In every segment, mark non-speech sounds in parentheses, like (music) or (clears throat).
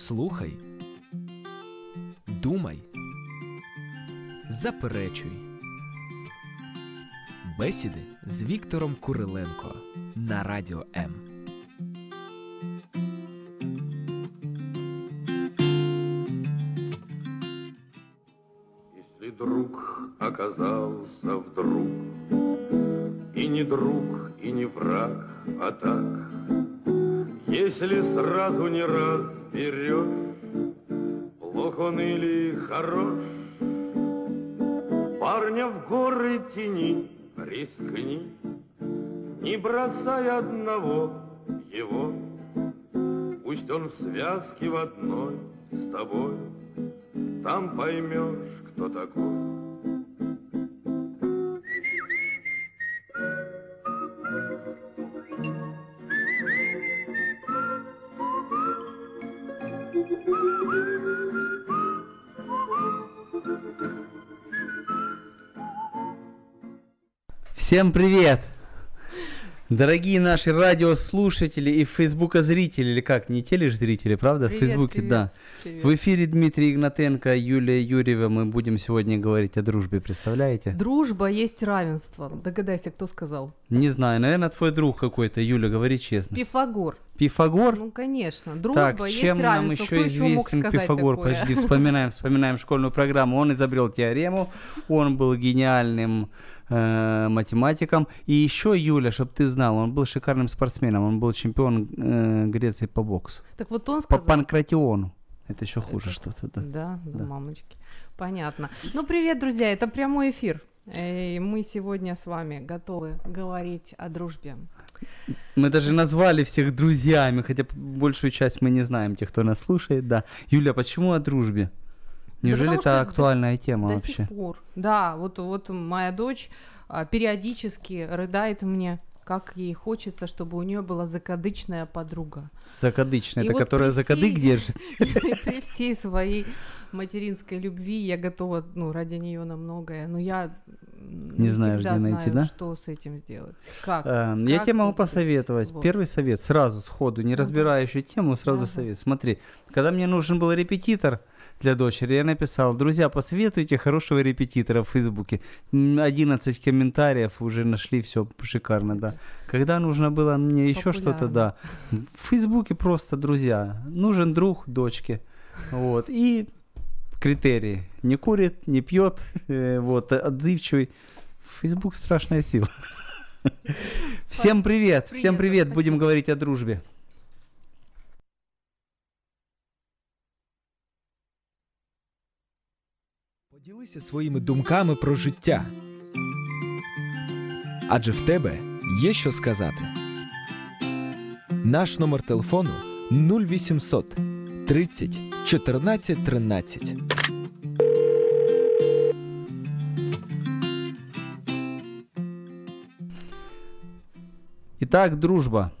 Слухай, думай, заперечуй. Бесіди з Віктором Куриленко на радіо М. Если друг оказался вдруг И не друг, и не враг, а так Если сразу не разберешь Плох он или хорош. Парня в горы тени рискни Не бросай одного его. Пусть он в связке в одной с тобой там поймешь, кто такой. Всем привет! Дорогие наши радиослушатели и фейсбука-зрители, или как, не телезрители, правда? Привет, в Фейсбуке, привет, да. привет. В эфире Дмитрий Игнатенко, Юлия Юрьева. Мы будем сегодня говорить о дружбе, представляете? Дружба есть равенство. Догадайся, кто сказал. Не знаю, наверное, твой друг какой-то, Юля, говори честно. Пифагор. Пифагор? Ну, конечно. Дружба так, есть чем нам равенство. еще кто еще известен сказать Пифагор? такое? Подожди, вспоминаем, вспоминаем школьную программу. Он изобрел теорему, он был гениальным э, математиком. И еще, Юля, чтобы ты знал, он был шикарным спортсменом. Он был чемпион э, Греции по боксу. Так вот он По сказал. панкратиону. Это еще хуже Это- что-то. Да, да, Да. мамочки. Понятно. Ну, привет, друзья, это прямой эфир. И мы сегодня с вами готовы говорить о дружбе. Мы даже назвали всех друзьями, хотя большую часть мы не знаем, тех, кто нас слушает, да. Юля, почему о дружбе? Неужели потому это что актуальная тема До вообще? сих пор. Да, вот, вот моя дочь а, периодически рыдает мне, как ей хочется, чтобы у нее была закадычная подруга. Закадычная, И это вот которая за кадык держит? (laughs) При всей своей материнской любви я готова, ну, ради нее на многое, но я Не всегда где найти, знаю, да? что с этим сделать. Как? Эм, Я тебе могу посоветовать. вот. Первый совет, сразу сходу, не разбирая еще тему, сразу Ага. совет. Смотри, когда мне нужен был репетитор для дочери, я написал, друзья, посоветуйте хорошего репетитора в Фейсбуке. М, 11 комментариев уже нашли, все шикарно, да. Когда нужно было мне еще что-то, да. В Фейсбуке просто, друзья, нужен друг дочке. Вот. И критерии. Не курит, не пьет, э, вот, отзывчивый. Фейсбук страшная сила. (laughs) Всем привет, всем Привет, привет, спасибо. будем говорить о дружбе. Поділися своїми думками про життя. Адже в тебе є що сказати. Наш номер телефону 0800 30 14 13. Итак, дружба.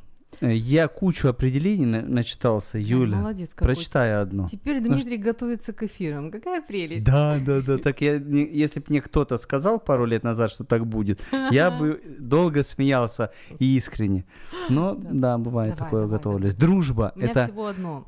Я кучу определений на- начитался, Юля. молодец какой. Прочитай одно. Теперь Дмитрий готовится к эфирам. Какая прелесть. Да, да, да. Так я, не- если бы мне кто-то сказал пару лет назад, что так будет, я бы (laughs) долго смеялся и искренне. Но да, бывает Давай, такое, давай, готовлюсь. Дружба У меня это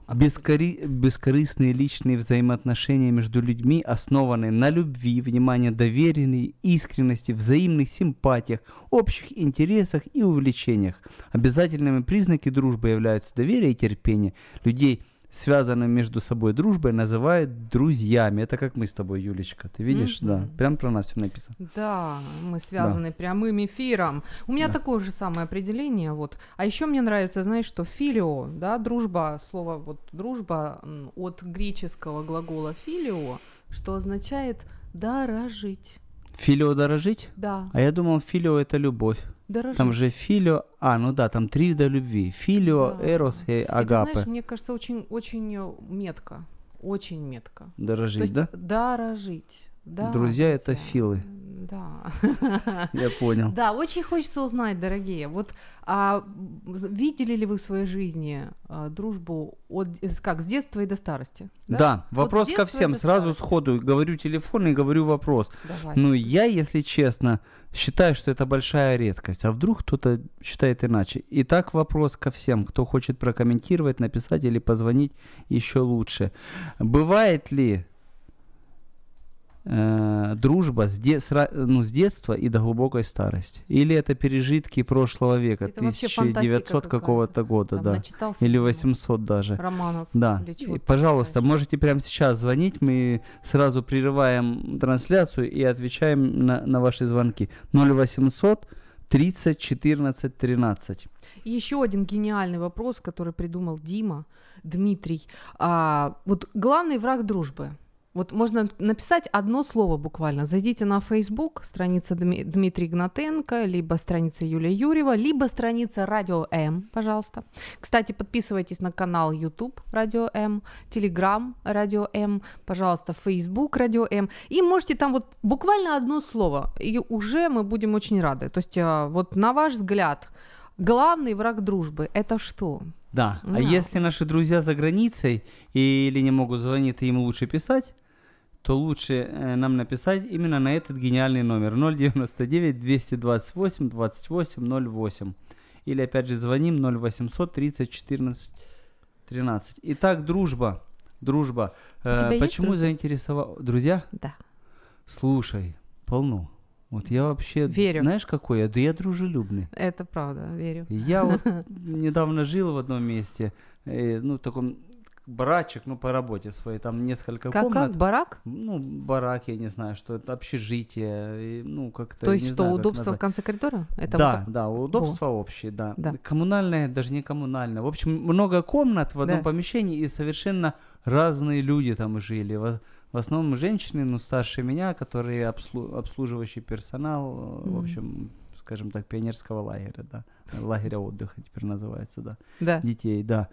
бескори- бескорыстные личные взаимоотношения между людьми, основанные на любви, внимание, доверенной, искренности, взаимных симпатиях, общих интересах и увлечениях. Обязательными признаки дружбы являются доверие и терпение. Людей, связанных между собой дружбой, называют друзьями. Это как мы с тобой, Юлечка. Ты видишь? Да, Мгм. прям про нас все написано. Да, мы связаны прямым эфиром. У меня Да. такое же самое определение. Вот. А еще мне нравится, знаешь, что филио, да, дружба, слово вот дружба от греческого глагола филио, что означает дорожить. Филио дорожить? Да, А я думал, филио это любовь. Дорожить. Там же филио... А, ну да, там три вида любви. Филио, Да. эрос и агапе. знаешь, мне кажется, очень, очень э, метко, очень метко. Дорожить, То есть да? дорожить. Да, Друзья это филы. Да. (laughs) Я понял. Да, очень хочется узнать, дорогие, вот а, видели ли вы в своей жизни а, дружбу от, как, с детства и до старости? Да, Вот вопрос с ко всем. Сразу сходу говорю телефон и говорю вопрос. Давай. Ну, я, если честно, считаю, что это большая редкость. А вдруг кто-то считает иначе? Итак, вопрос ко всем, кто хочет прокомментировать, написать или позвонить еще лучше. Бывает ли э, дружба с, де- с ну, с детства и до глубокой старости? Или это пережитки прошлого века, Это вообще фантастика 1900 какого-то года, Там да? Или видимо, 800 даже. романов. Да, И, пожалуйста, читаешь. можете прямо сейчас звонить, мы сразу прерываем трансляцию и отвечаем на, на ваши звонки. 0800 30 14 13. И еще один гениальный вопрос, который придумал Дима, Дмитрий. А, вот главный враг дружбы. Вот можно написать одно слово буквально. Зайдите на Facebook, страница Дми- Дмитрий Гнатенко, либо страница Юлия Юрьева, либо страница Радио М, пожалуйста. Кстати, подписывайтесь на канал YouTube Радио М, Telegram Радио М, пожалуйста, Facebook Радио М. И можете там вот буквально одно слово, и уже мы будем очень рады. То есть а, вот на ваш взгляд, главный враг дружбы – это что? Да, а Да. если наши друзья за границей или не могут звонить, им лучше писать, то лучше э, нам написать именно на этот гениальный номер 099 228 28 08. Или опять же звоним 0800 30 14 13. Итак, дружба. Дружба. Э, почему заинтересовал? Друзья? Да. Слушай, полно. Вот я вообще, Верю. знаешь, какой я? Да я дружелюбный. Это правда, верю. Я вот (laughs) недавно жил в одном месте, э, ну, в таком барачек, ну, по работе своей, там несколько Как, комнат. как? Барак? Ну, барак, я не знаю, что это, общежитие, и, ну, как-то, То есть что, знаю, удобство в конце коридора? Это да, вот да, удобства общие, да. Да. Коммунальное, даже не коммунальное. В общем, много комнат в одном Да. помещении, и совершенно разные люди там жили. В, в основном женщины, ну, старше меня, которые обслу- обслуживающий персонал, э, в общем, скажем так, пионерского лагеря, да. Лагеря отдыха теперь называется, да. Да. Детей, да.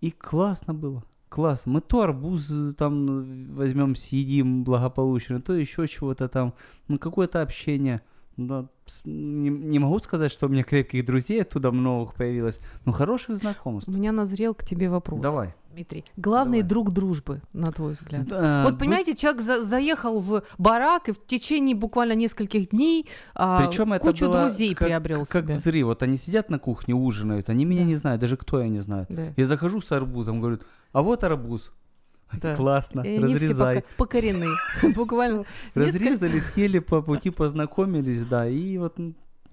И классно было. Класс. Мы то арбуз э, там возьмем, съедим благополучно, то еще чего-то там. Ну, какое-то общение. Да, не, не могу сказать, что у меня крепких друзей оттуда много появилось, но хороших знакомств. У меня назрел к тебе вопрос. Давай. Дмитрий. Главный Давай. друг дружбы, на твой взгляд. Да, Вот понимаете, человек за- заехал в барак и в течение буквально нескольких дней а, Причем это кучу было друзей как, приобрел как себе. взрыв. Вот они сидят на кухне, ужинают, они меня Да. не знают, даже кто я не знаю. Да, Я захожу с арбузом, говорю, а вот арбуз. (laughs) да. Классно, И они все разрезай. покорены. (laughs) Буквально. Разрезали, съели по пути, познакомились, да, и вот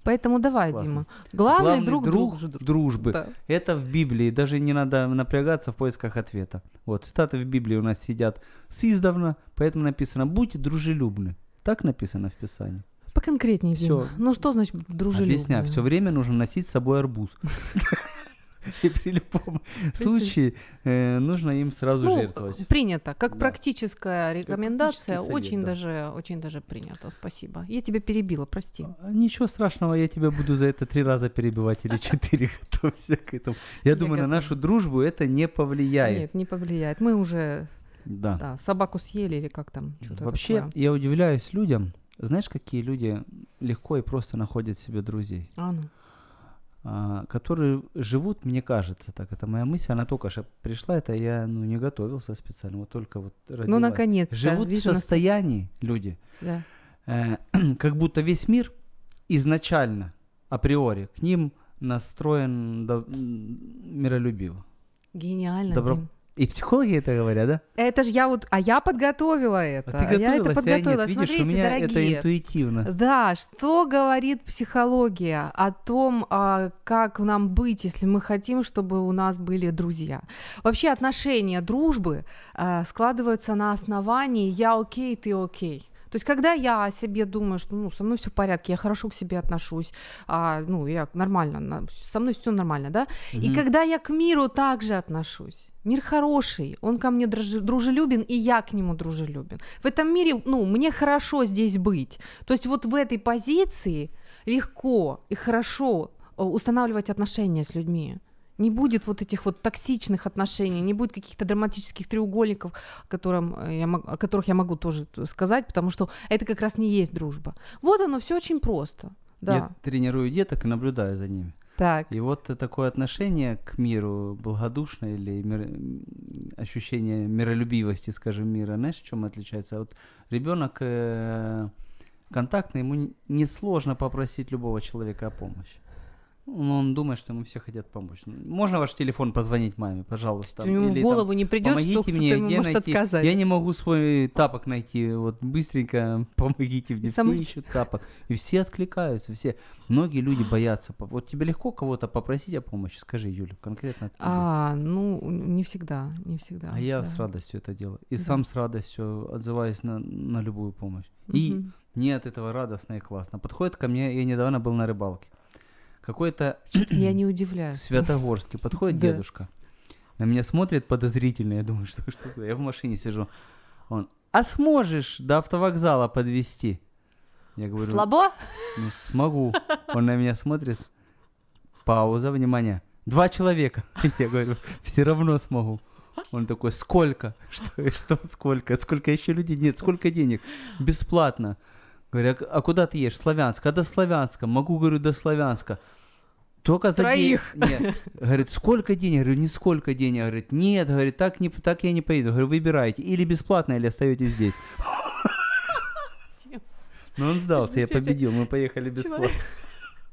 Поэтому давай, Классно. Дима. Главный, главный друг, друг друг, дружбы. Да. Это в Библии, даже не надо напрягаться в поисках ответа. Вот, цитаты в Библии у нас сидят с издавна, поэтому написано «будьте дружелюбны». Так написано в Писании. Поконкретнее, Всё. Дима. Ну что значит дружелюбно? Объясняю, все время нужно носить с собой арбуз. (laughs) (laughs) И при любом случае э, нужно им сразу Ну, жертвовать. принято. Как Да. практическая рекомендация, совет, очень, да. даже, очень даже принято. Спасибо. Я тебя перебила, прости. А, Ничего страшного, я тебя буду за это три раза перебивать или (laughs) четыре, (laughs) готовься к этому. Я Я думаю, на нашу дружбу это не повлияет. Нет, не повлияет. Мы уже Да. да, собаку съели или как там. Вообще, такое. я удивляюсь людям. Знаешь, какие люди легко и просто находят себе друзей? А, ну. А, которые живут, мне кажется, так, это моя мысль, она только что пришла, это я ну, не готовился специально, вот только вот ну, родилась. наконец-то. Живут в видишь, у нас- состоянии люди, Да. э, (clears throat) как будто весь мир изначально, априори, к ним настроен до- миролюбиво. Гениально, Добро- Дим. И психологи это говорят, да? Это ж я вот, а я подготовила это. А ты я это готовилась, а я подготовила. нет. Видишь, Смотрите, у меня это дорогие. интуитивно. Да, что говорит психология о том, а, как нам быть, если мы хотим, чтобы у нас были друзья? Вообще отношения дружбы а, складываются на основании «я окей, ты окей». То есть, когда я о себе думаю, что ну, со мной все в порядке, я хорошо к себе отношусь, а, ну, я нормально, со мной все нормально, да? И Мгм. когда я к миру также отношусь, мир хороший, он ко мне дружелюбен, и я к нему дружелюбен. В этом мире, ну, мне хорошо здесь быть. То есть вот в этой позиции легко и хорошо э, устанавливать отношения с людьми. Не будет вот этих вот токсичных отношений, не будет каких-то драматических треугольников, о, э, я, о которых я могу тоже сказать, потому что это как раз не есть дружба. Вот оно, все очень просто. Да. Я тренирую деток и наблюдаю за ними. Так. И вот такое отношение к миру благодушное или мир- ощущение миролюбивости, скажем, мира, знаешь, в чем отличается? Вот ребенок э, контактный, ему несложно попросить любого человека о помощи. Ну, Он думает, что ему все хотят помочь. Можно ваш телефон позвонить маме, пожалуйста? У него в Или там, голову не придет, помогите что мне, ему где может найти? отказать. Я не могу свой тапок найти. Вот быстренько (laughs) помогите мне. Все Самый- ищут тапок. И все откликаются, все. Многие люди (gasps) боятся. Вот тебе легко кого-то попросить о помощи? Скажи, Юля, конкретно тебе. А, ну, не всегда, не всегда. А я да. с радостью это делаю. И Да. сам с радостью отзываюсь на, на любую помощь. И Мгм. мне от этого радостно и классно. Подходит ко мне, я недавно был на рыбалке. Какой-то (clears throat) я не удивляюсь. Святогорский. Подходит дедушка. На меня смотрит подозрительно. Я думаю, что, что это? Я в машине сижу. Он, а сможешь до автовокзала подвести? Я говорю, Слабо? ну смогу. Он на меня смотрит. Пауза, внимание. Два человека. (laughs) Я говорю, все равно смогу. Он такой, сколько? (laughs) Что, что сколько? Сколько еще людей? Нет, сколько денег? Бесплатно. Говорю, «А- а куда ты едешь? Славянск. А до Славянска? Могу, говорю, до Славянска. Только за день- Троих. Нет. Говорит, сколько денег? Говорю, нисколько денег. Говорит, нет, говорит, так, не, так я не поеду. Говорю, выбирайте. Или бесплатно, или остаетесь здесь. Но он сдался, я победил. Мы поехали бесплатно.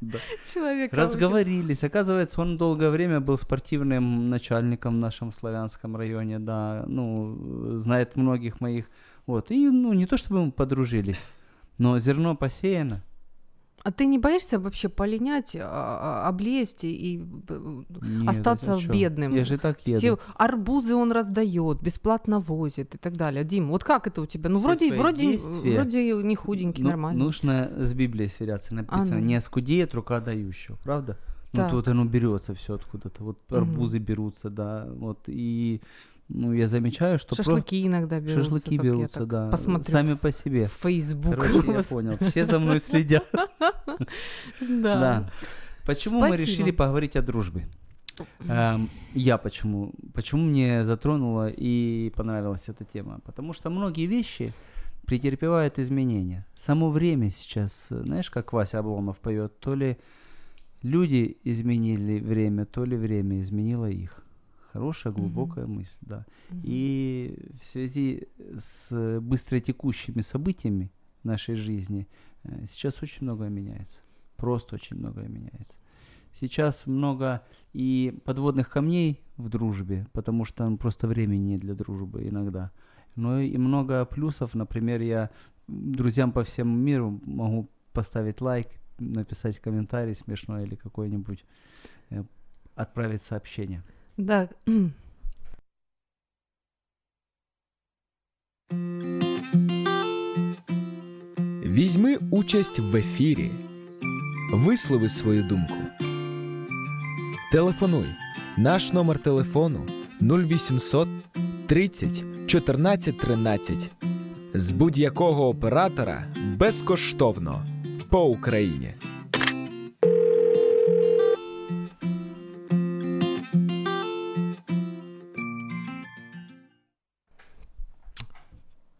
Да. Человек. Разговорились. Оказывается, он долгое время был спортивным начальником в нашем славянском районе, да, ну, знает многих моих, вот, и, ну, не то чтобы мы подружились, но зерно посеяно. А ты не боишься вообще полинять, а, а, облезть и б- Нет, остаться бедным? Я же так еду. Все арбузы он раздает, бесплатно возит и так далее. Дим, вот как это у тебя? Ну, Все вроде, вроде, действия- вроде не худенький, Ну, нормально. Нужно с Библией сверяться. Написано, А, ну. не оскудеет рука дающего, правда? Ну, Так. тут оно берется все откуда-то. Вот арбузы берутся, да. Вот и ну, я замечаю, что про- Шашлыки иногда берутся. шашлыки берутся, да. Посмотрю Сами по себе. Facebook. Короче, я понял. Все за мной следят. (laughs) Да. Почему мы решили поговорить о дружбе? Эм, я почему? Почему мне затронула и понравилась эта тема? Потому что многие вещи претерпевают изменения. Само время сейчас, знаешь, как Вася Обломов поет, то ли люди изменили время, то ли время изменило их. Хорошая, глубокая мысль, да. И в связи с быстротекущими событиями нашей жизни э, сейчас очень многое меняется. Просто очень многое меняется. Сейчас много и подводных камней в дружбе, потому что ну, просто времени нет для дружбы иногда. Но и много плюсов. Например, я друзьям по всему миру могу поставить лайк, написать комментарий смешной или какой-нибудь, э, отправить сообщение. Да. Візьми участь в ефірі. Вислови свою думку. Телефонуй. Наш номер телефону 0800 30 14 13. З будь-якого оператора безкоштовно по Україні.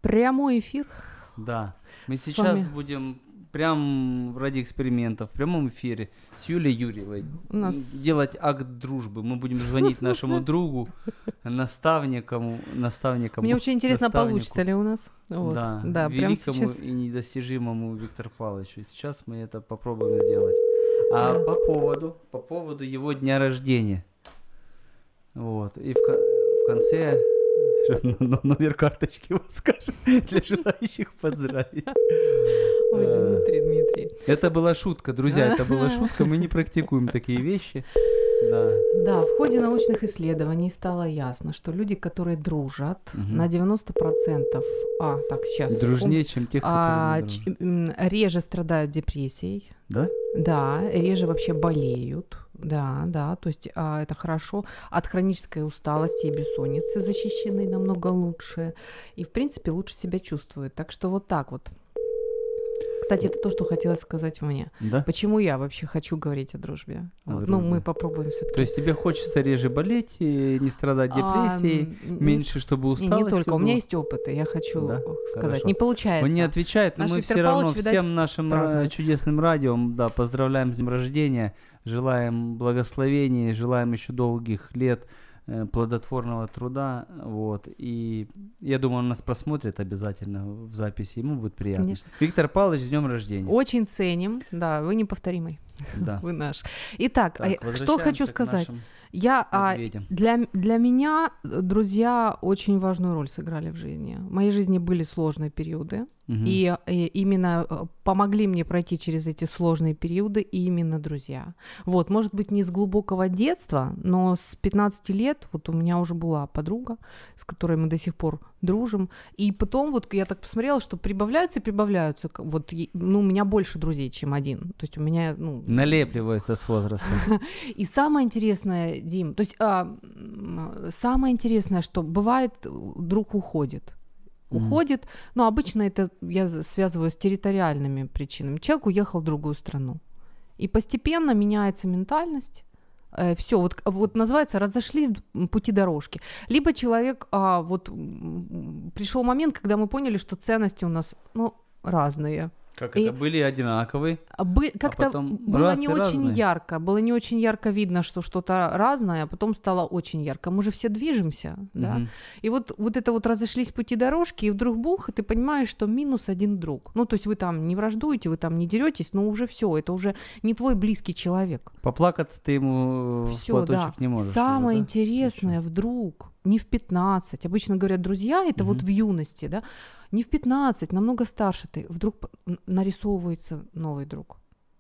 Прямой эфир. Да. Мы сейчас будем прям ради эксперимента в прямом эфире с Юлей Юрьевой У нас- делать акт дружбы. Мы будем звонить нашему (laughs) другу, наставнику, наставнику. Мне очень интересно, получится ли у нас. Вот. Да, да великому сейчас. и недостижимому Виктору Павловичу. Сейчас мы это попробуем сделать. А Да. по поводу, по поводу его дня рождения. Вот. И в, в конце (laughs) номер карточки его скажем (laughs) для желающих поздравить. Ой, Дмитрий, Дмитрий. Это была шутка, друзья, это была шутка. Мы не практикуем такие вещи. Да. Да, в ходе научных исследований стало ясно, что люди, которые дружат, Мгм. на 90%, а, так, сейчас, Дружнее, чем тех, а, которые не ч- реже страдают депрессией, Да? да, реже вообще болеют, да, да, то есть а, это хорошо. От хронической усталости и бессонницы защищены намного лучше и, в принципе, лучше себя чувствуют. Так что вот так вот. Кстати, это то, что хотелось сказать мне. Да? Почему я вообще хочу говорить о дружбе? О Вот, Ну, дружбе. мы попробуем все-таки. То есть тебе хочется реже болеть, и не страдать депрессией, меньше, чтобы усталость. Не, только, у меня есть опыт, и я хочу Да? сказать. Хорошо. Не получается. Он не отвечает, но Наш мы Виктор все равно Павлович, видать, всем нашим э, празднует. чудесным радио, да, поздравляем с днем рождения, желаем благословений, желаем еще долгих лет плодотворного труда, вот, и я думаю, он нас просмотрит обязательно в записи, ему будет приятно. Конечно. Виктор Павлович, с днем рождения. Очень ценим, да, вы неповторимый, Да. (laughs) вы наш. Итак, Так, а, что хочу сказать. Я а, для, для меня э, друзья очень важную роль сыграли в жизни. В моей жизни были сложные периоды, Мгм. и, и именно э, помогли мне пройти через эти сложные периоды именно друзья. Вот, может быть, не с глубокого детства, но с 15 лет вот у меня уже была подруга, с которой мы до сих пор дружим. И потом вот я так посмотрела, что прибавляются и прибавляются. Вот, и- ну, у меня больше друзей, чем один. То есть у меня, ну... Налепливается с возрастом. (laughs) И самое интересное, Дим, то есть а, самое интересное, что бывает, э, друг уходит. Уходит, но обычно это я связываю с территориальными причинами. Человек уехал в другую страну. И постепенно меняется ментальность. все, вот, вот называется, разошлись пути дорожки. Либо человек, а, вот пришел момент, когда мы поняли, что ценности у нас, ну, разные. Как И- это были одинаковые. А бы- как-то потом было не очень разные. ярко, было не очень ярко видно, что что-то разное, а потом стало очень ярко. Мы же все движемся, да. Мгм. И вот, вот это вот разошлись пути дорожки, и вдруг бух, и ты понимаешь, что минус один друг. Ну, то есть вы там не враждуете, вы там не деретесь, но уже все, это уже не твой близкий человек. Поплакаться ты ему в Все, платочек да. не можешь. уже, Самое да? интересное, вдруг, не в 15, обычно говорят, друзья, это вот Мгм. в юности, да, не в 15, намного старше ты, вдруг нарисовывается новый друг.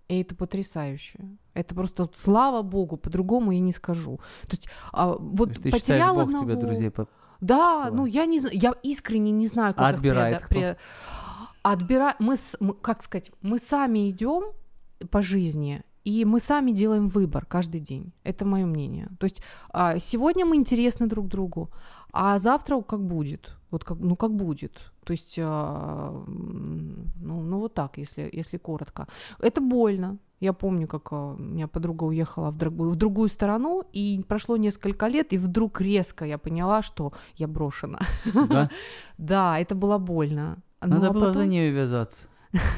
И это потрясающе. Это просто вот слава богу, по-другому я не скажу. То есть а, вот То есть ты потерял считаешь, Бог одного... тебе друзей по- Да, посылает? ну я не знаю, я искренне не знаю, как А их отбирает преодо- кто? пре- Отбира- мы, с- мы- как сказать, мы сами идем по жизни, и мы сами делаем выбор каждый день. Это мое мнение. То есть а, сегодня мы интересны друг другу, а завтра как будет. Вот как, ну как будет. То есть, а, ну, ну вот так, если, если коротко. Это больно. Я помню, как а, у меня подруга уехала в другую, в другую сторону, и прошло несколько лет, и вдруг резко я поняла, что я брошена. Да? (laughs) Да, это было больно. Ну, Надо а было за нее вязаться.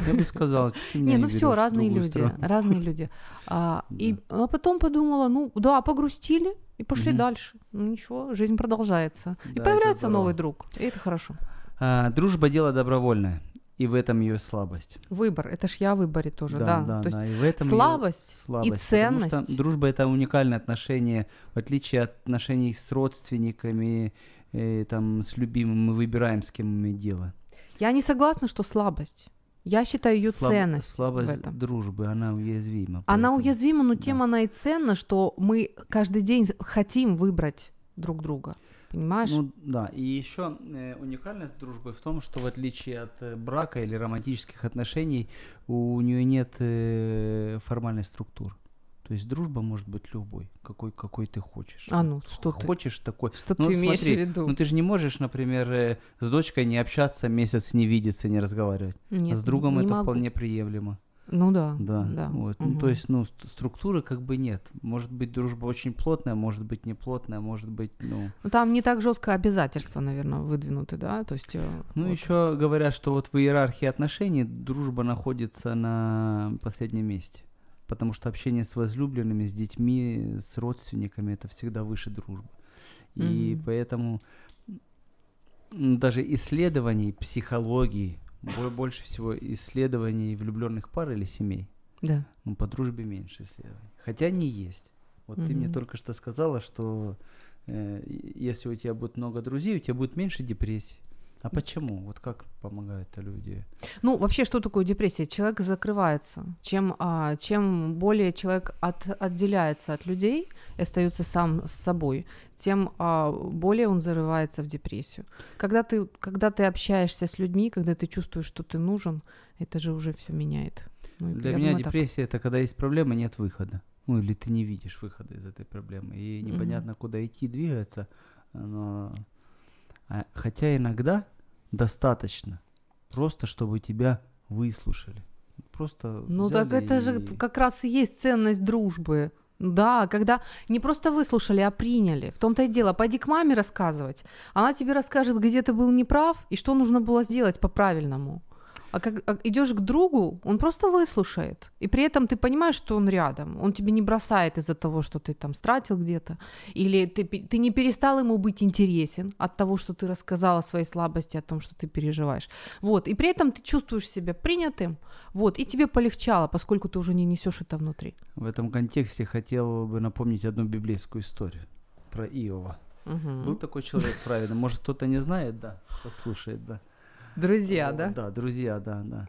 Я бы сказал, что ты меня Не, не ну все, в разные люди, разные люди. А, (laughs) и, а потом подумала, ну да, погрустили и пошли дальше. Ну ничего, жизнь продолжается. И Да, появляется новый друг, и это хорошо. А, Дружба дело добровольное, и в этом ее слабость. Выбор, это ж я о выборе тоже, да. да, То есть да, и в этом её слабость и потому ценность. что дружба это уникальное отношение, в отличие от отношений с родственниками, э, там, с любимым, мы выбираем, с кем иметь дело. Я не согласна, что слабость. Я считаю ее Слаб- ценность Слабость в этом. дружбы, она уязвима. Она поэтому- уязвима, но тем да. она и ценна, что мы каждый день хотим выбрать друг друга. Понимаешь? Ну да, и еще э, уникальность дружбы в том, что в отличие от э, брака или романтических отношений, у нее нет э, формальной структуры. То есть дружба может быть любой, какой, какой ты хочешь. А ну, что ты? Хочешь такой. Что Ну, ты имеешь смотри, в виду? Ну ты же не можешь, например, э, с дочкой не общаться, месяц не видеться, не разговаривать. Нет, а с другом не это могу. вполне приемлемо. Ну да, Да, да. вот. Ну, мгм. то есть, ну, ст- структуры как бы нет. Может быть, дружба очень плотная, может быть, не плотная, может быть, ну... Ну, там не так жестко обязательства, наверное, выдвинуты, да? То есть. э, Ну, вот. еще говорят, что вот в иерархии отношений дружба находится на последнем месте. Потому что общение с возлюбленными, с детьми, с родственниками это всегда выше дружбы. И Мгм. поэтому м, даже исследований психологии, бо- больше всего исследований влюбленных пар или семей, Да. ну, по дружбе меньше исследований. Хотя они есть. Вот ты мне только что сказала, что э, если у тебя будет много друзей, у тебя будет меньше депрессий. А почему? Вот как помогают люди? Ну, вообще, что такое депрессия? Человек закрывается. Чем, а, чем более человек от, отделяется от людей и остается сам с собой, тем а, более он зарывается в депрессию. Когда ты, когда ты общаешься с людьми, когда ты чувствуешь, что ты нужен, это же уже все меняет. Ну, Для меня думаю, так. депрессия это когда есть проблема, нет выхода. Ну или ты не видишь выхода из этой проблемы. И непонятно, куда идти, двигаться. Но... а, хотя иногда достаточно просто, чтобы тебя выслушали. Просто Ну так это же и- как раз и есть ценность дружбы. Да, когда не просто выслушали, а приняли. В том-то и дело. Пойди к маме рассказывать. Она тебе расскажет, где ты был неправ и что нужно было сделать по-правильному. А как идешь к другу, он просто выслушает. И при этом ты понимаешь, что он рядом. Он тебе не бросает из-за того, что ты там стратил где-то. Или ты, ты не перестал ему быть интересен от того, что ты рассказала о своей слабости, о том, что ты переживаешь. Вот. И при этом ты чувствуешь себя принятым. Вот. И тебе полегчало, поскольку ты уже не несешь это внутри. В этом контексте хотел бы напомнить одну библейскую историю про Иова. Мгм. Был такой человек правильно. Может, кто-то не знает, да, послушает, да. Друзья, да? Да, друзья, да, да.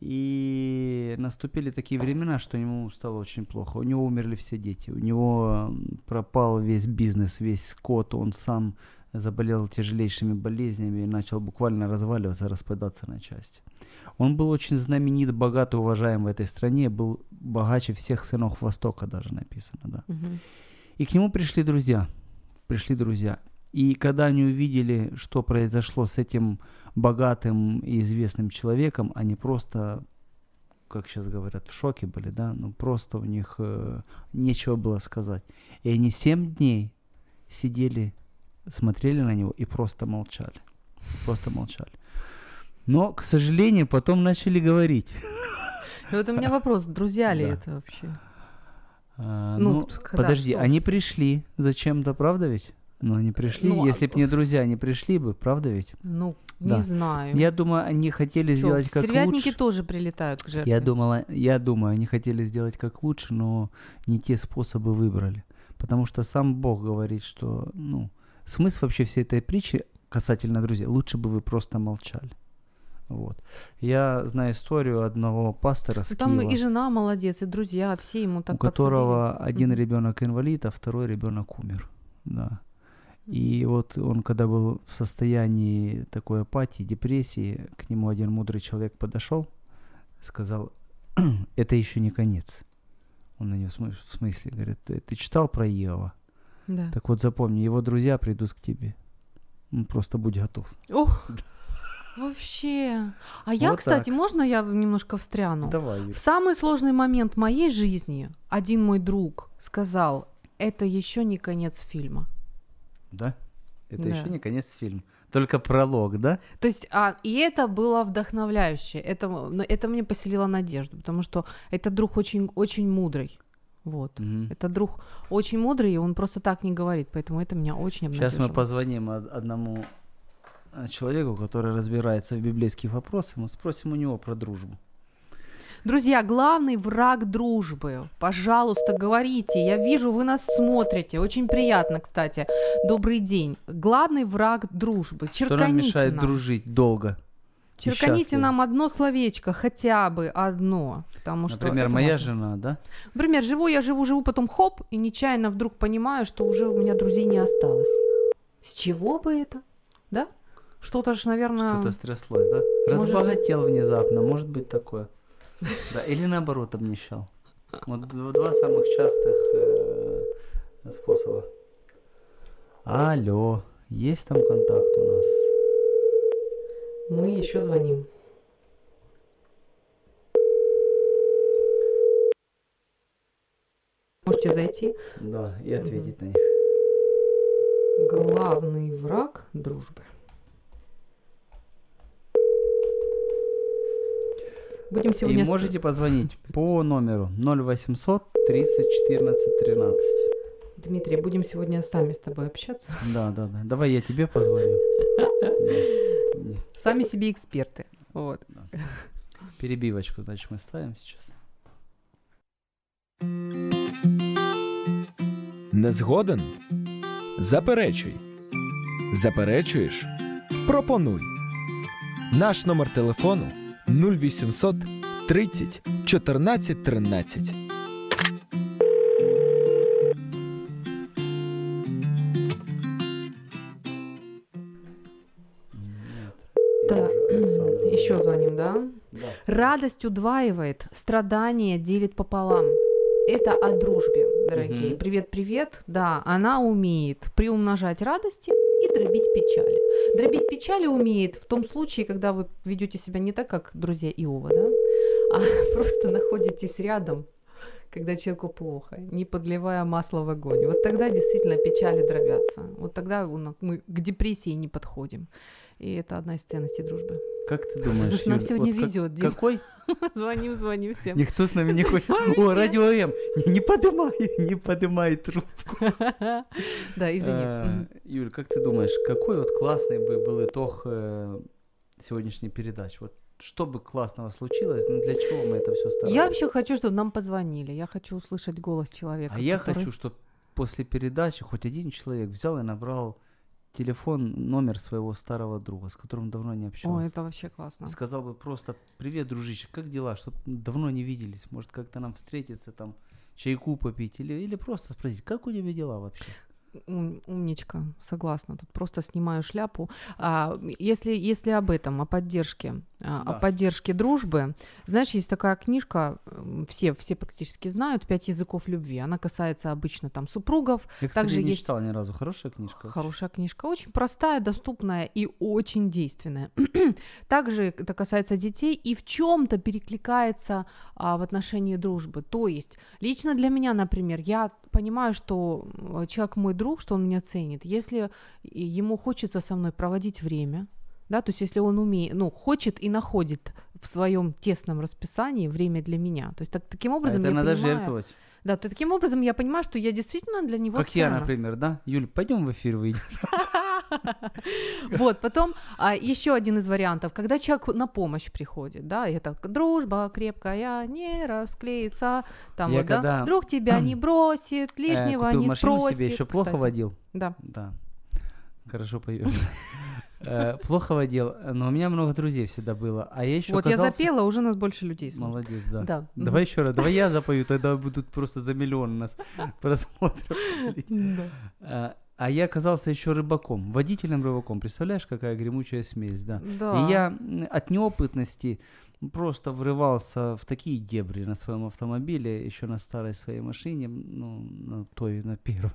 И наступили такие времена, что ему стало очень плохо. У него умерли все дети, у него пропал весь бизнес, весь скот, он сам заболел тяжелейшими болезнями и начал буквально разваливаться, распадаться на части. Он был очень знаменит, богат и уважаем в этой стране, был богаче всех сынов Востока даже написано, да. Мгм. И к нему пришли друзья. Пришли друзья. И когда они увидели, что произошло с этим богатым и известным человеком, они просто, как сейчас говорят, в шоке были, да, ну просто у них э, нечего было сказать. И они семь дней сидели, смотрели на него и просто молчали. Просто молчали. Но, к сожалению, потом начали говорить. И вот у меня вопрос, друзья ли Да. это вообще? А, Ну, ну, подожди, они пришли зачем-то, правда ведь? Ну, они пришли. Ну, а- Если бы не друзья, они пришли бы, правда ведь? Ну, не Да. знаю. Я думаю, они хотели Чё, сделать как лучше. тоже прилетают к жертве. Я думала, я думаю, они хотели сделать как лучше, но не те способы выбрали. Потому что сам Бог говорит, что, ну, смысл вообще всей этой притчи касательно друзей, лучше бы вы просто молчали. Вот. Я знаю историю одного пастора с Ну, Там Киева, и жена молодец, и друзья, все ему так у которого подсобили. один ребенок инвалид, а второй ребенок умер. Да. И вот он, когда был в состоянии такой апатии, депрессии, к нему один мудрый человек подошел, сказал, (clears throat) это еще не конец. Он на него в смысле говорит, ты, ты читал про Иова? Да. Так вот запомни, его друзья придут к тебе. Ну, Просто будь готов. Ох, (laughs) вообще. А я, Вот кстати, так. можно я немножко встряну? Давай. В самый сложный момент моей жизни один мой друг сказал, это еще не конец фильма. Да? Это Да. еще не конец фильма. Только пролог, да? То есть, а, и это было вдохновляюще. Это, но это мне поселило надежду, потому что этот друг очень, очень мудрый. Вот. Мгм. Это друг очень мудрый, и он просто так не говорит, поэтому это меня очень Сейчас мы позвоним од- одному э, человеку, который разбирается в библейских вопросах, мы спросим у него про дружбу. Друзья, главный враг дружбы. Пожалуйста, говорите. Я вижу, вы нас смотрите. Очень приятно, кстати. Добрый день. Главный враг дружбы. Что Черканите нам мешает нам. дружить долго? Черканите нам одно словечко, хотя бы одно. Потому что Например, моя важно. жена, да? Например, живу я, живу, живу, потом хоп, и нечаянно вдруг понимаю, что уже у меня друзей не осталось. С чего бы это? Да? Что-то же, наверное... Что-то стряслось, да? Может, Разбогател внезапно, может быть такое. Да, или наоборот обнищал. Вот два самых частых э, способа. Алло, есть там контакт у нас? Мы еще звоним. Можете зайти. Да, и ответить на них. Главный враг дружбы. Будем сегодня... И можете позвонить по номеру 0800 30 14 13. Дмитрий, будем сегодня сами с тобой общаться. (laughs) Да, да, да. Давай я тебе позвоню. (laughs) Сами себе эксперты. Вот. Перебивочку, значит, мы ставим сейчас. Не згоден? Заперечуй. Заперечуєш? Пропонуй. Наш номер телефону 0800 30 14 13. Нет. Да. Еще звоним, да? Да. Радость удваивает, страдание делит пополам. Это о дружбе, дорогие. Привет-привет. Да, она умеет приумножать радости и дробить печали. Дробить печали умеет в том случае, когда вы ведете себя не так, как друзья Иова, да? а (laughs) просто находитесь рядом, когда человеку плохо, не подливая масло в огонь. Вот тогда действительно печали дробятся. Вот тогда мы к депрессии не подходим. И это одна из ценностей дружбы. Как ты думаешь, Слушай, нам Юль, сегодня вот как- везет, Дим. Какой? (laughs) Звоним, звоним всем. Никто с нами не хочет. О, радио М. Не, не подымай, (laughs) не подымай трубку. (laughs) Да, извини. Мгм. Юль, как ты думаешь, какой вот классный бы был итог э, сегодняшней передачи? Вот что бы классного случилось, ну для чего мы это все старались? Я вообще хочу, чтобы нам позвонили. Я хочу услышать голос человека. А я хочу, чтобы после передачи хоть один человек взял и набрал телефон, номер своего старого друга, с которым давно не О, общался. это вообще классно. Сказал бы просто «Привет, дружище, как дела? Что давно не виделись? Может, как-то нам встретиться, там, чайку попить?» Или, или просто спросить «Как у тебя дела вообще?» Ум- умничка, согласна. Тут просто снимаю шляпу. А, если, если об этом, о поддержке, а, Да. о поддержке дружбы, знаешь, есть такая книжка, все, все практически знают, «Пять языков любви». Она касается обычно там супругов. Я, кстати, Также не есть- читал ни разу. Хорошая книжка? вообще? Хорошая книжка, очень простая, доступная и очень действенная. (clears throat) Также это касается детей и в чем-то перекликается а, в отношении дружбы. То есть, лично для меня, например, я понимаю, что человек мой друг, что он меня ценит. Если ему хочется со мной проводить время, да, то есть если он умеет, ну, хочет и находит в своем тесном расписании время для меня. То есть так, таким А образом это я надо понимаю, жертвовать. Да, то таким образом я понимаю, что я действительно для него Как я, ценна. например, да? Юль, пойдем в эфир выйдем. Вот, потом а, еще один из вариантов, когда человек на помощь приходит, да, это дружба крепкая, не расклеится, там Я вот, да, друг тебя не (clears throat) бросит, Э, лишнего не спросит. себе, еще плохо водил. Да. Да. Хорошо поешь. (laughs) Э, Плохо водил, но у меня много друзей всегда было. А я еще вот я запела, уже нас больше людей смотрит. Молодец, да. Да. Давай еще раз, давай я запою, тогда будут просто за миллион у нас (laughs) просмотров. смотреть. А, А я оказался еще рыбаком, водителем рыбаком. Представляешь, какая гремучая смесь, да. Да. И я от неопытности просто врывался в такие дебри на своем автомобиле, еще на старой своей машине, ну, на той, на первой.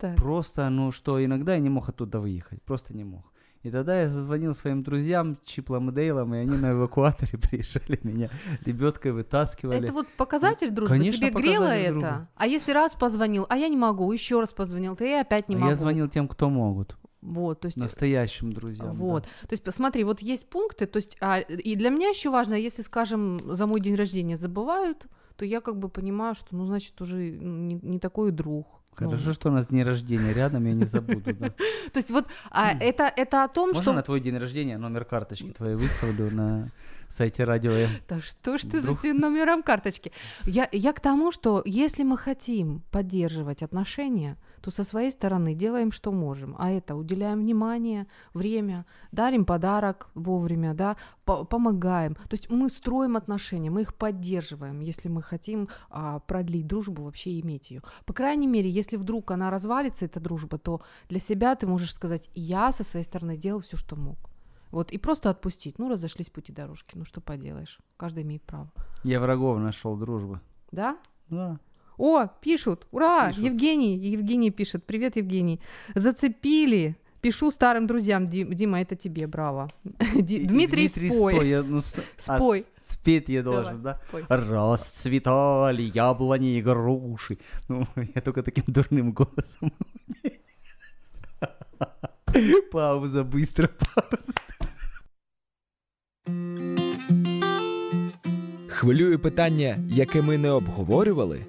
Так. Просто, ну, что иногда я не мог оттуда выехать, просто не мог. И тогда я зазвонил своим друзьям Чиплам и Дейлам, и они на эвакуаторе (laughs) приезжали меня, лебедкой вытаскивали. Это вот показатель дружбы. Конечно, Тебе грело это? дружбы. А если раз позвонил, а я не могу, еще раз позвонил, ты и опять не А могу. я звонил тем, кто могут, Вот, то есть настоящим друзьям. да. Вот. То есть, посмотри, вот есть пункты, то есть, а, и для меня еще важно, если, скажем, за мой день рождения забывают, то я как бы понимаю, что, ну, значит, уже не, не такой друг. Ну, Хорошо, что у нас день рождения рядом, я не забуду. да. (laughs) То есть вот а, это, это о том, Можно что... на твой день рождения номер карточки твоей выставлю на сайте радио М? Да что ж ты за номером карточки? Я, я к тому, что если мы хотим поддерживать отношения, то со своей стороны делаем, что можем. А это уделяем внимание, время, дарим подарок вовремя, да, по- помогаем. То есть мы строим отношения, мы их поддерживаем, если мы хотим а, продлить дружбу, вообще иметь ее. По крайней мере, если вдруг она развалится, эта дружба, то для себя ты можешь сказать, я со своей стороны делал все, что мог. Вот, и просто отпустить. Ну, разошлись пути дорожки. Ну, что поделаешь. Каждый имеет право. Я врагов нашел дружбы. Да? Да. О, пишут. Ура! Пишут. Евгений. Евгений пишет. Привет, Евгений. Зацепили. Пишу старым друзьям. Дим- Дима, это тебе, браво. (laughs) И Дмитрий, спой. Стой, я, ну, а, Спой. спеть я должен, Давай, да? спой. Расцветали яблони и груши. Ну, (laughs) я только таким дурным голосом. (laughs) Пауза, быстро, пауза. Хвилює питання, яке ми не обговорювали?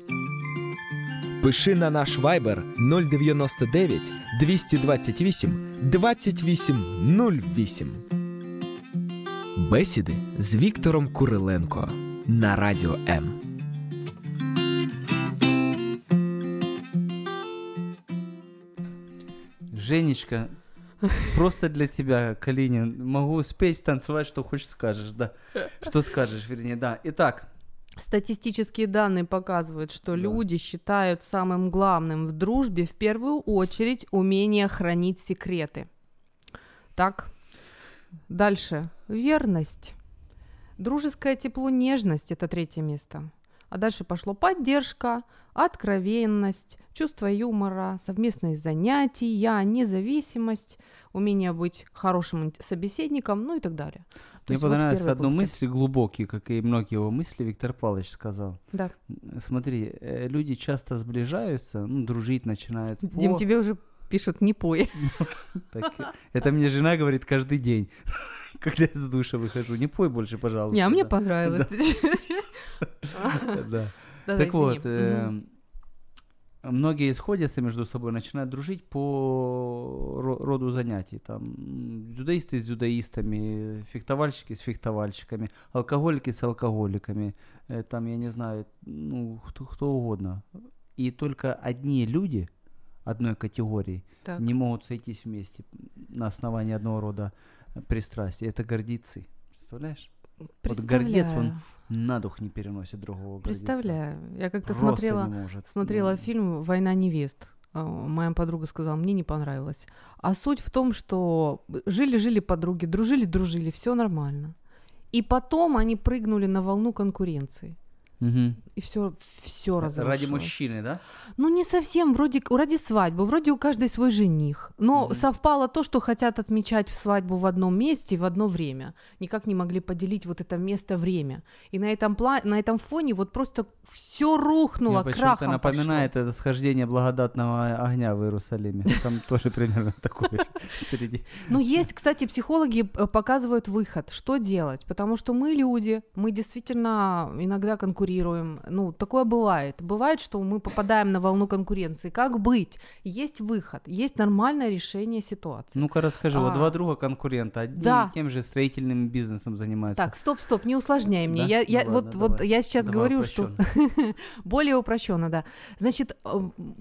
Пиши на наш Viber 099 228 2808. Бесіди з Віктором Куриленко на Радіо М. Женечка, просто для тебя, Калинин, могу спеть, танцевать, что хочешь скажешь, да. Что скажешь, вернее, да. Итак, Статистические данные показывают, что Да. люди считают самым главным в дружбе в первую очередь умение хранить секреты. Так, дальше. Верность. Дружеское тепло, нежность – это третье место. А дальше пошло поддержка, откровенность, чувство юмора, совместные занятия, независимость, умение быть хорошим собеседником, ну и так далее. То Мне вот понравилась первые одна мысль глубокие, как и многие его мысли, Виктор Павлович сказал. Да. Смотри, э, люди часто сближаются, ну, дружить начинают. Дим, по- тебе уже пишут не пой. (laughs) Это мне жена говорит каждый день, (laughs) когда я с душа выхожу. Не пой больше, пожалуйста. Не, а мне понравилось. (laughs) Да. Так вот. Многие сходятся между собой, начинают дружить по ро- роду занятий. Там дзюдоисты с дзюдоистами, фехтовальщики с фехтовальщиками, алкоголики с алкоголиками, э, там, я не знаю, ну, кто, кто угодно. И только одни люди одной категории Так. не могут сойтись вместе на основании одного рода пристрастий. Это гордецы. Представляешь? Вот гордец, он на дух не переносит другого гордеца. Представляю. Я как-то смотрела, смотрела фильм «Война невест». А, Моя подруга сказала, мне не понравилось. А суть в том, что жили-жили подруги, дружили-дружили, все нормально. И потом они прыгнули на волну конкуренции. Мгм. И все, все разрушилось. Ради мужчины, да? Ну, не совсем, вроде, ради свадьбы, вроде у каждой свой жених. Но Мгм. совпало то, что хотят отмечать свадьбу в одном месте в одно время. Никак не могли поделить вот это место-время. И на этом, пла- на этом фоне вот просто все рухнуло, почему-то крахом напоминает это схождение благодатного огня в Иерусалиме. Там (laughs) тоже примерно такое (laughs) среди. пошло. Но есть, кстати, психологи э, показывают выход, что делать. Потому что мы люди, мы действительно иногда конкурируем. Ну, такое бывает. Бывает, что мы попадаем на волну конкуренции. Как быть? Есть выход, есть нормальное решение ситуации. Ну-ка расскажи, вот А. два друга конкурента, одни Да. и тем же строительным бизнесом занимаются. Так, стоп, стоп, не усложняй мне. Да? Я, я, Ну вот, ладно, вот давай. я сейчас Давай говорю, что (laughs) более упрощенно, да. Значит,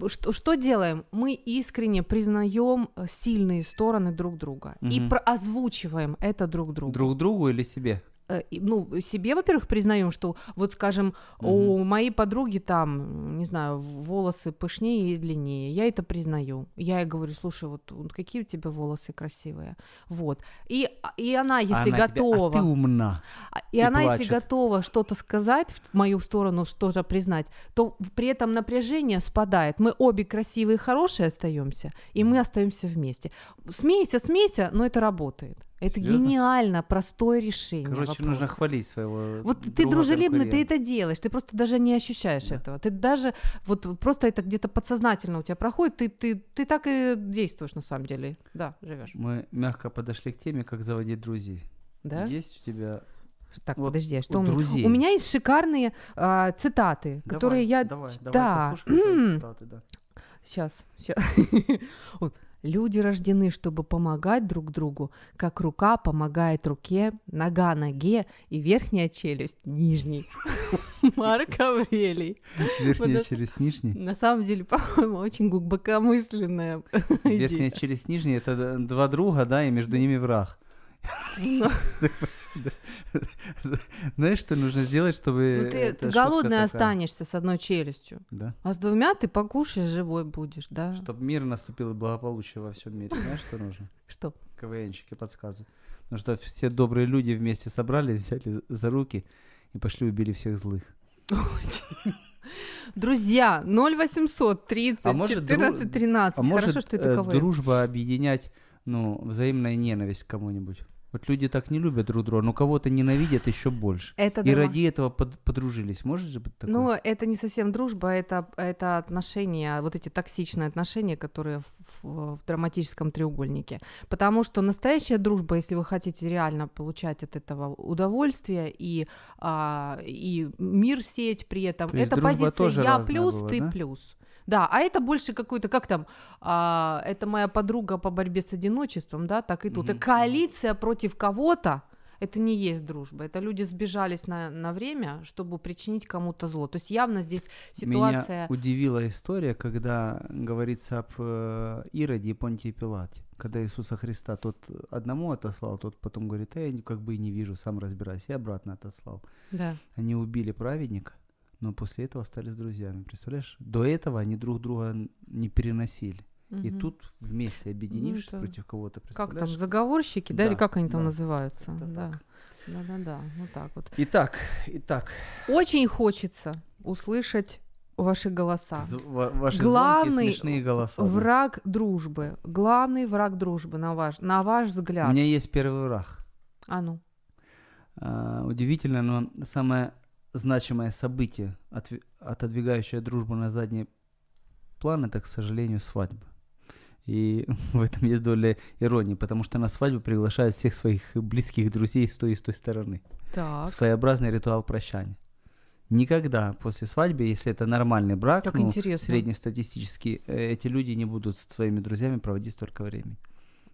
что, что делаем? Мы искренне признаем э, сильные стороны друг друга и Мгм. про- озвучиваем это друг другу. Друг другу или себе? Э, ну, себе, во-первых, признаем, что вот, скажем, у моей подруги там, не знаю, волосы пышнее и длиннее. Я это признаю. Я ей говорю, слушай, вот, вот какие у тебя волосы красивые. Вот. И, и она, если она тебе, готова... а ты умна. А- И, и она, плачет. если готова что-то сказать в мою сторону, что-то признать, то при этом напряжение спадает. Мы обе красивые и хорошие остаемся, и мы остаемся вместе. Смейся, смейся, но это работает. Это Серьёзно? гениально простое решение. Короче, нужно вопроса. хвалить своего Вот ты дружелюбный, ты это делаешь, ты просто даже не ощущаешь Да. этого. Ты даже вот просто это где-то подсознательно у тебя проходит, ты, ты, ты так и действуешь на самом деле. Да, живешь. Мы мягко подошли к теме, как заводить друзей. Да? Есть у тебя Так, Вот подожди, а что у меня? друзей. У меня есть шикарные а, цитаты, которые Давай, я... Давай, давай, да. послушаем твои цитаты, да. Сейчас, сейчас. (laughs) Люди рождены, чтобы помогать друг другу, как рука помогает руке, нога ноге и верхняя челюсть нижней. (laughs) Марк Аврелий. Верхняя челюсть нижняя. На самом деле, (laughs) по-моему, очень глубокомысленная Верхняя челюсть нижняя это два друга, да, и между ними враг. (laughs) (laughs) Знаешь, что нужно сделать, чтобы. ну, ты, голодный останешься с одной челюстью, Да. а с двумя ты покушаешь, живой будешь, да? Чтобы мир наступил и благополучие во всем мире. Знаешь, что нужно? (laughs) Что? КВНщики подсказывают. Ну что все добрые люди вместе собрались, взяли за руки и пошли убили всех злых. (laughs) Друзья, 0800 30 А может, дру- 14 13. А может Хорошо, что э, это таковые. дружба объединять, ну, взаимная ненависть к кому-нибудь? Вот люди так не любят друг друга, но кого-то ненавидят еще больше. Это И дома- ради этого под- подружились. Может же быть такое? Ну, это не совсем дружба, это, это отношения, вот эти токсичные отношения, которые в, в- в драматическом треугольнике. Потому что настоящая дружба, если вы хотите реально получать от этого удовольствие и, а, и мир сеять при этом, То это позиция я плюс, была, ты да? плюс. Да, а это больше какой-то, как там, а, это моя подруга по борьбе с одиночеством, да, так и тут. Мгм. коалиция против кого-то, это не есть дружба. Это люди сбежались на, на время, чтобы причинить кому-то зло. То есть явно здесь ситуация... Меня удивила история, когда говорится об э, Ироде и Понтии Пилате. Когда Иисуса Христа тот одному отослал, тот потом говорит, а я как бы и не вижу, сам разбирайся, и обратно отослал. Да. Они убили праведника, но после этого остались друзьями. Представляешь? До этого они друг друга не переносили. И Мгм. тут вместе объединившись это против кого-то, Как там, представляешь? заговорщики, да, Да, или как они там да. называются? Это да. так. Да-да-да, вот так вот. Итак, итак, Очень хочется услышать ваши голоса. З- ва- ваши Главный звонкие смешные голоса. да. Враг дружбы. Главный враг дружбы, на ваш, на ваш У взгляд. меня есть первый враг. А ну. А, удивительно, но самое значимое событие, отодвигающее дружбу на задний план, это, к сожалению, свадьба. И (laughs) в этом есть доля иронии, потому что на свадьбу приглашают всех своих близких друзей с той и с той стороны. Так. Своеобразный ритуал прощания. Никогда после свадьбы, если это нормальный брак, ну, интересно. среднестатистический, э, эти люди не будут с твоими друзьями проводить столько времени.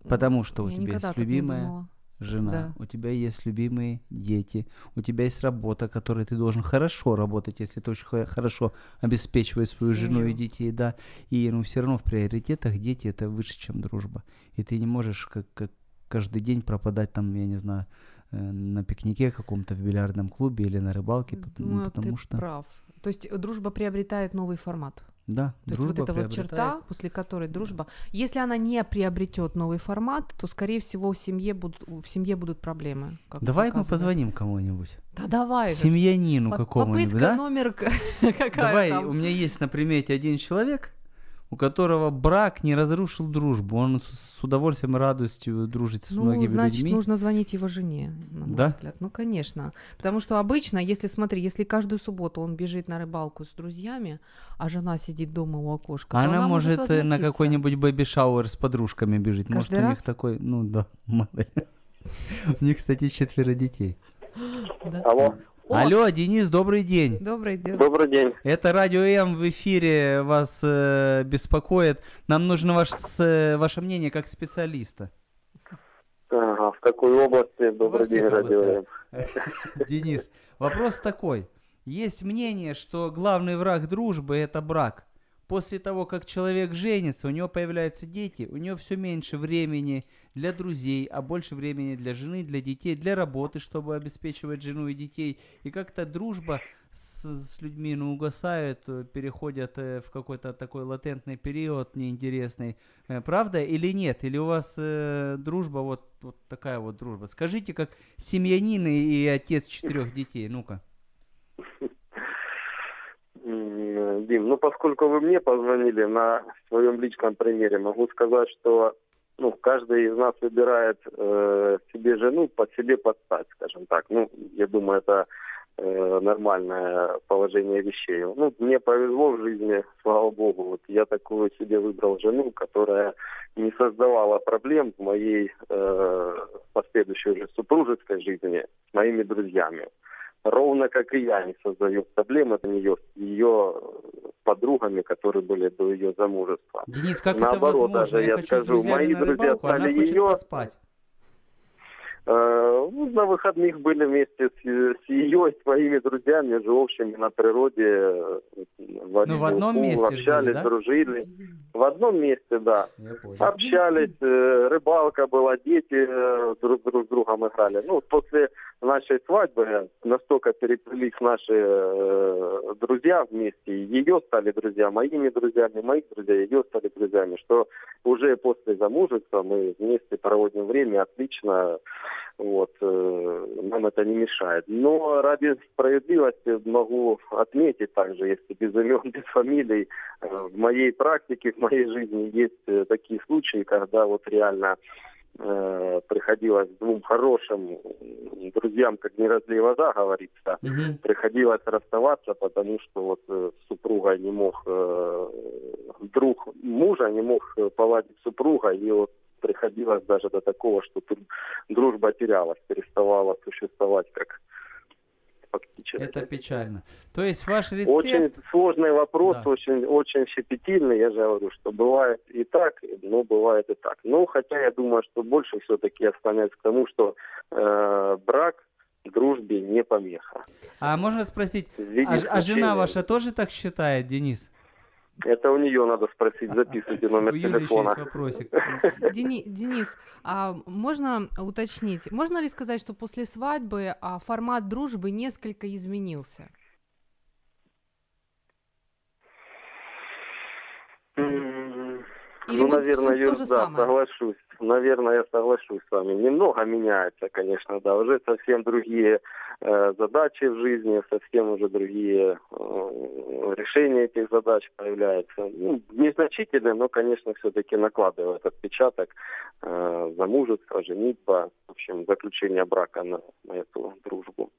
Потому что у Я тебя никогда есть любимая. Жена, Да. у тебя есть любимые дети, у тебя есть работа, которой ты должен хорошо работать, если ты очень хо- хорошо обеспечиваешь свою жену и Семью. детей, да. И ну все равно в приоритетах дети это выше, чем дружба. И ты не можешь как, как каждый день пропадать там, я не знаю, э, на пикнике каком-то в бильярдном клубе или на рыбалке, ну, Думаю, потому ты что прав. То есть э, дружба приобретает новый формат. Да, То есть дружба вот эта вот черта, после которой дружба, если она не приобретет новый формат, то скорее всего в семье будут в семье будут проблемы. Давай мы позвоним кому-нибудь, Да давай. семьянину По- какому-нибудь, Попытка да? номер к- (laughs) какая Давай, там? у меня есть на примете один человек, у которого брак не разрушил дружбу. Он с, удовольствием и радостью дружит с Ну, многими значит, людьми. нужно звонить его жене, на мой Да? взгляд. Ну, конечно. Потому что обычно, если, смотри, если каждую субботу он бежит на рыбалку с друзьями, а жена сидит дома у окошка, то Она, она может э, на какой-нибудь baby shower с подружками бежит. Может, Каждый у них раз? такой, ну да. (laughs) У них, кстати, четверо детей. Да. Алло, О, Алло, Денис, добрый день. Добрый день. добрый день. Это Радио М в эфире вас э, беспокоит. Нам нужно ваш, с- э, ваше мнение как специалиста. Ага, в какой области? Во Добрый всех день, радио. областях. (laughs) Денис, вопрос такой. Есть мнение, что главный враг дружбы – это брак. После того, как человек женится, у него появляются дети, у него все меньше времени для друзей, а больше времени для жены, для детей, для работы, чтобы обеспечивать жену и детей. И как-то дружба с, с людьми ну, угасает, э, переходят э, в какой-то такой латентный период неинтересный. Э, Правда или нет? Или у вас э, дружба вот, вот такая вот дружба? Скажите, как семьянин и и отец четырех детей, ну-ка. (laughs) Дим, ну поскольку вы мне позвонили на своем личном примере, могу сказать, что ну, каждый из нас выбирает э, себе жену под себе подстать, скажем так. Ну, я думаю, это э, нормальное положение вещей. Ну, мне повезло в жизни, слава богу. Вот я такую себе выбрал жену, которая не создавала проблем в моей э, последующей уже супружеской жизни с моими друзьями. Ровно как и я не создаю проблем от нее с ее подругами, которые были до ее замужества. Денис, как Наоборот, это возможно? даже я с скажу, мои друзья рыбалку, она стали её- поспать. Э, ну, на выходных были вместе с, с ее и своими друзьями, живущими на природе. э, варили Ну, в одном уху, месте общались, были, да? дружили. В одном месте, да. Общались, э, рыбалка была, дети э, друг, друг с другом играли. Ну, после нашей свадьбы настолько переплелись наши э, друзья вместе, ее стали друзья моими друзьями, моих друзья ее стали друзьями, что уже после замужества мы вместе проводим время отлично, вот, э, нам это не мешает. Но ради справедливости могу отметить также, если без имен, (laughs) без фамилий, э, в моей практике, в моей жизни есть э, такие случаи, когда вот реально э, приходилось двум хорошим друзьям, как не разлей вода, говорится, Мгм. приходилось расставаться, потому что вот э, с супругой не мог, э, друг мужа не мог поладить с супругой, и вот приходилось даже до такого, что тут дружба терялась, переставала существовать как фактически. Это печально. То есть ваш рецепт... Очень сложный вопрос, Да. очень, очень щепетильный. Я же говорю, что бывает и так, но бывает и так. Ну, хотя я думаю, что больше все-таки я склоняюсь к тому, что э, брак дружбе не помеха. А можно спросить, а, а жена ваша тоже так считает, Денис? Это у нее надо спросить, записывайте номер У телефона. есть вопросик. (laughs) Дени- Денис, а можно уточнить, можно ли сказать, что после свадьбы а, формат дружбы несколько изменился? М, Или ну, вот наверное, же да, самое? соглашусь. Наверное, я соглашусь с вами. Немного меняется, конечно, да. Уже совсем другие э, задачи в жизни, совсем уже другие э, решения этих задач появляются. Ну, незначительные, но, конечно, все-таки накладывает отпечаток э, замужество, женитьба, в общем, заключение брака на, на эту дружбу.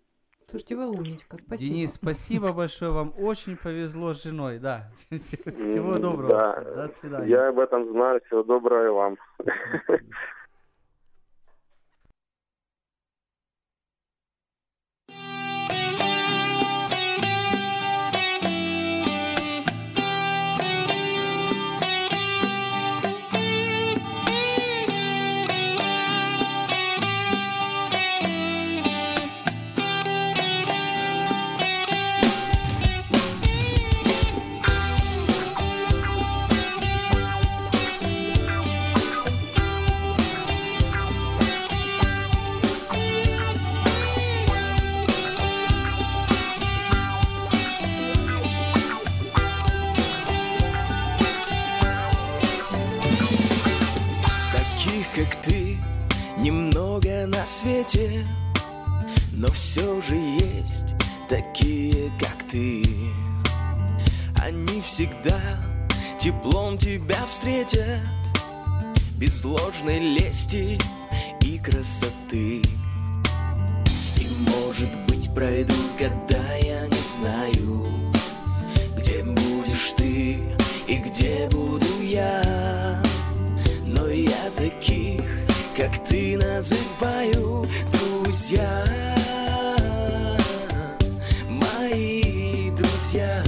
Слушайте, вы умничка, спасибо. Денис, спасибо большое вам. Очень повезло с женой, да. (laughs) Всего доброго. да. До свидания. Я об этом знаю. Всего доброго и вам. (laughs) всегда теплом тебя встретят. Без ложной лести и красоты. И может быть пройдут года, я не знаю Где будешь ты и где буду я. Но я таких, как ты, называю друзья. Мои друзья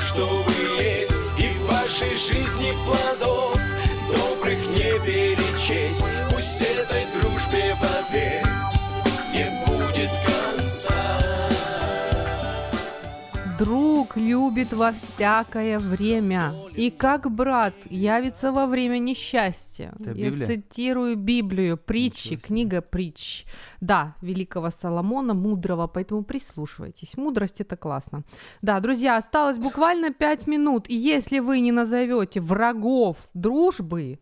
что вы есть, и в вашей жизни плодов добрых не перечесть. Пусть этой Друг любит во всякое время, и как брат явится во время несчастья. Это Я Библия? цитирую Библию, притчи, книга притч. Да, великого Соломона, мудрого, поэтому прислушивайтесь. Мудрость это классно. Да, друзья, осталось буквально пять минут, и если вы не назовете врагов дружбы,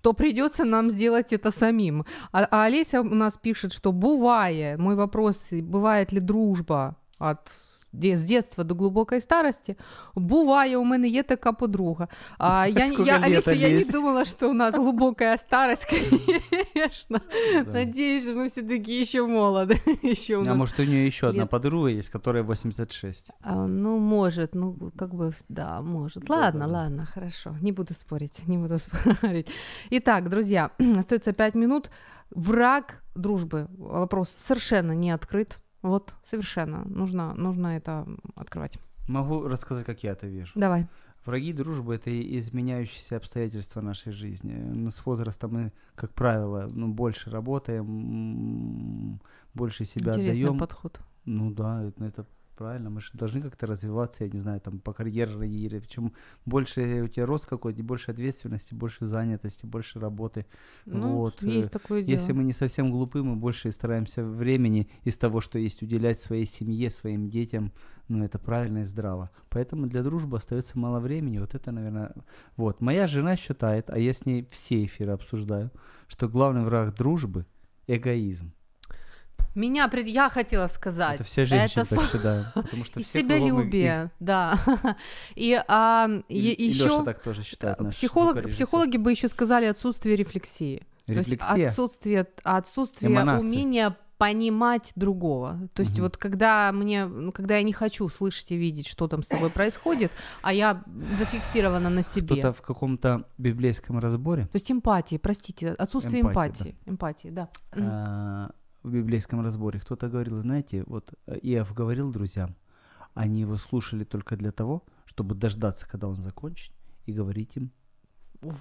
то придется нам сделать это самим. А, а Олеся у нас пишет, что бывает, мой вопрос, бывает ли дружба от з детства до глибокої старості. Буває, у мене є така подруга. А, (laughs) я, Сколько я, лет, Алиса, я не Олесь? думала, что у нас глубокая старость, конечно. (laughs) Да. Надеюсь, что мы все-таки еще молоды. (laughs) еще у А нас может у нее еще одна лет- подруга есть, которая 86. А, ну, может, ну, как бы, да, может. Да, Ладно, да, да. ладно, хорошо. Не буду спорить, не буду спорить. Итак, друзья, (clears throat) остается 5 минут. Враг дружбы. Вопрос совершенно не открыт. Вот, совершенно. Нужно, нужно это открывать. Могу рассказать, как я это вижу. Давай. Враги дружбы это изменяющиеся обстоятельства нашей жизни. Ну, с возрастом мы, как правило, ну, больше работаем, больше себя Интересный отдаем. подход. Ну да, это, это правильно. Мы же должны как-то развиваться, я не знаю, там по карьерной. Причем больше у тебя рост какой-то, больше ответственности, больше занятости, больше работы. Ну, Вот, есть такое дело. Если мы не совсем глупы, мы больше стараемся времени из того, что есть, уделять своей семье, своим детям. Ну, это правильно и здраво. Поэтому для дружбы остается мало времени. Вот это, наверное... Вот. Моя жена считает, а я с ней все эфиры обсуждаю, что главный враг дружбы – эгоизм. Меня пред... я хотела сказать. Это все женщины это так считают. (laughs) Потому что И все себялюбие, да. (laughs) И, а, И, и, и еще Лёша так тоже считает. психолог, психологи бы еще сказали отсутствие рефлексии. То есть Рефлексия. отсутствие, отсутствие Эманации. умения понимать другого. То есть Мгм. вот когда мне, ну, когда я не хочу слышать и видеть, что там с тобой происходит, а я зафиксирована на себе. Кто-то в каком-то библейском разборе То есть эмпатии, простите, отсутствие эмпатии. Эмпатии, да. а, в библейском разборе кто-то говорил, знаете, вот э, Иов говорил друзьям, они его слушали только для того, чтобы дождаться, когда он закончит, и говорить им.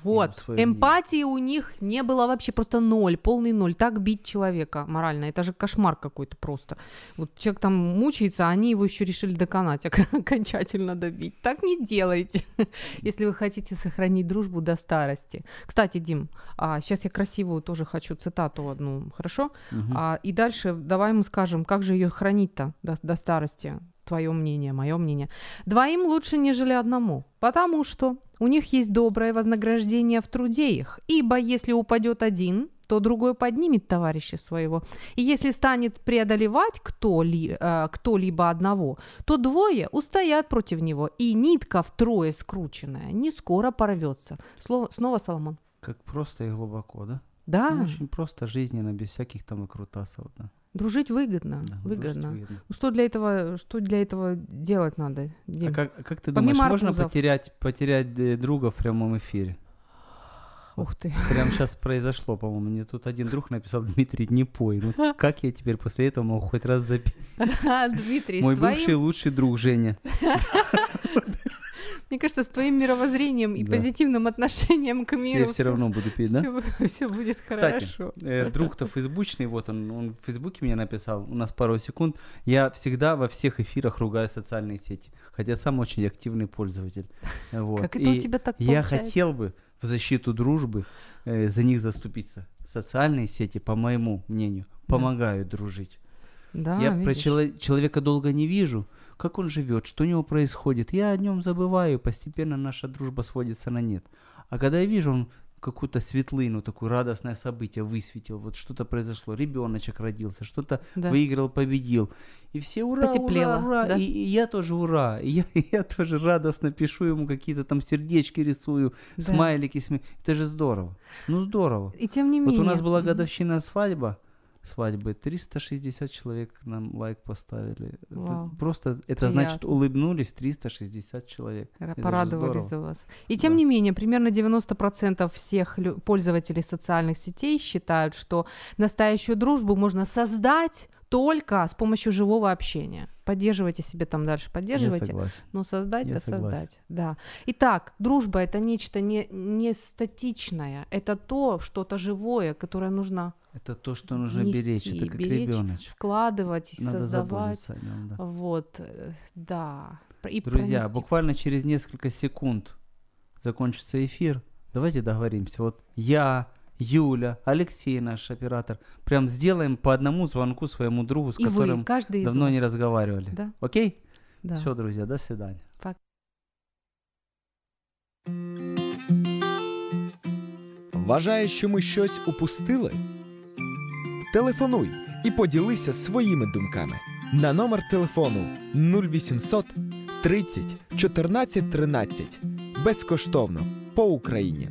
Вот. Эмпатии у них не было вообще просто ноль, полный ноль. Так бить человека морально. Это же кошмар какой-то просто. Вот человек там мучается, а они его еще решили доконать, ок- (laughs) окончательно добить. Так не делайте, (laughs) если вы хотите сохранить дружбу до старости. Кстати, Дим, а сейчас я красивую тоже хочу цитату одну, хорошо? Мгм. А, и дальше давай мы скажем, как же ее хранить-то до, до старости. Твое мнение, мое мнение. Двоим лучше, нежели одному, потому что у них есть доброе вознаграждение в труде их, ибо если упадет один, то другой поднимет товарища своего. И если станет преодолевать кто-ли, э, кто-либо одного, то двое устоят против него, и нитка втрое скрученная не скоро порвется. Слово, снова Соломон. Как просто и глубоко, да? Да, Ну, очень просто, жизненно, без всяких там выкрутасов, да. Дружить выгодно, Да, выгодно. дружить выгодно. Ну, Что для этого, что для этого делать надо? Дим? А как, как ты Помимо думаешь, можно потерять, потерять э, друга в прямом эфире? Ух ты. Прям сейчас произошло, по-моему. Мне тут один друг написал, (laughs) Дмитрий, не пой. Ну, (laughs) как я теперь после этого могу хоть раз запить? (laughs) Дмитрий, Мой бывший лучший друг Женя. Мне кажется, с твоим мировоззрением и Да. позитивным отношением к Все, миру все равно буду петь, да? все, будет Кстати, хорошо. э, друг-то фейсбучный, вот он, он в фейсбуке мне написал, у нас пару секунд. Я всегда во всех эфирах ругаю социальные сети, хотя сам очень активный пользователь. (laughs) Вот. Как это у И тебя так Я получается? хотел бы в защиту дружбы э, за них заступиться. Социальные сети, по моему мнению, помогают дружить. Да, я про чело- человека долго не вижу, как он живет, что у него происходит. Я о нем забываю, постепенно наша дружба сводится на нет. А когда я вижу, он какую-то светлыну, такое радостное событие высветил, вот что-то произошло, ребеночек родился, что-то Да. выиграл, победил. И все ура, Потеплело, ура, ура. да? И, и я тоже ура. И я, и (laughs) я тоже радостно пишу ему какие-то там сердечки рисую, Да. смайлики. Сме... Это же здорово. Ну здорово. И тем не Вот менее. у нас была годовщина свадьба, свадьбы, 360 человек нам лайк поставили. Это Вау. просто, это значит Приятно. улыбнулись 360 человек. Порадовались за вас. И тем Да. не менее, примерно 90% всех пользователей социальных сетей считают, что настоящую дружбу можно создать только с помощью живого общения. Поддерживайте себе там дальше, Я поддерживайте. согласен. Но создать, Я да согласен. создать. Да. Итак, дружба это нечто не, не статичное. Это то, что-то живое, которое нужно Это то, что нужно Нести, беречь. Это как беречь. ребеночек. вкладывать, Надо создавать. о нем, да. Вот, э, да. И Друзья, пронести. буквально через несколько секунд закончится эфир. Давайте договоримся. Вот я, Юля, Алексей, наш оператор, прям сделаем по одному звонку своему другу, с И вы, которым каждый из давно вас. не разговаривали. Да. Окей? Да. Все, друзья, до свидания. Вважаєш, що ми щось упустили? Телефонуй і поділися своїми думками на номер телефону 0800 30 14 13 безкоштовно по Україні.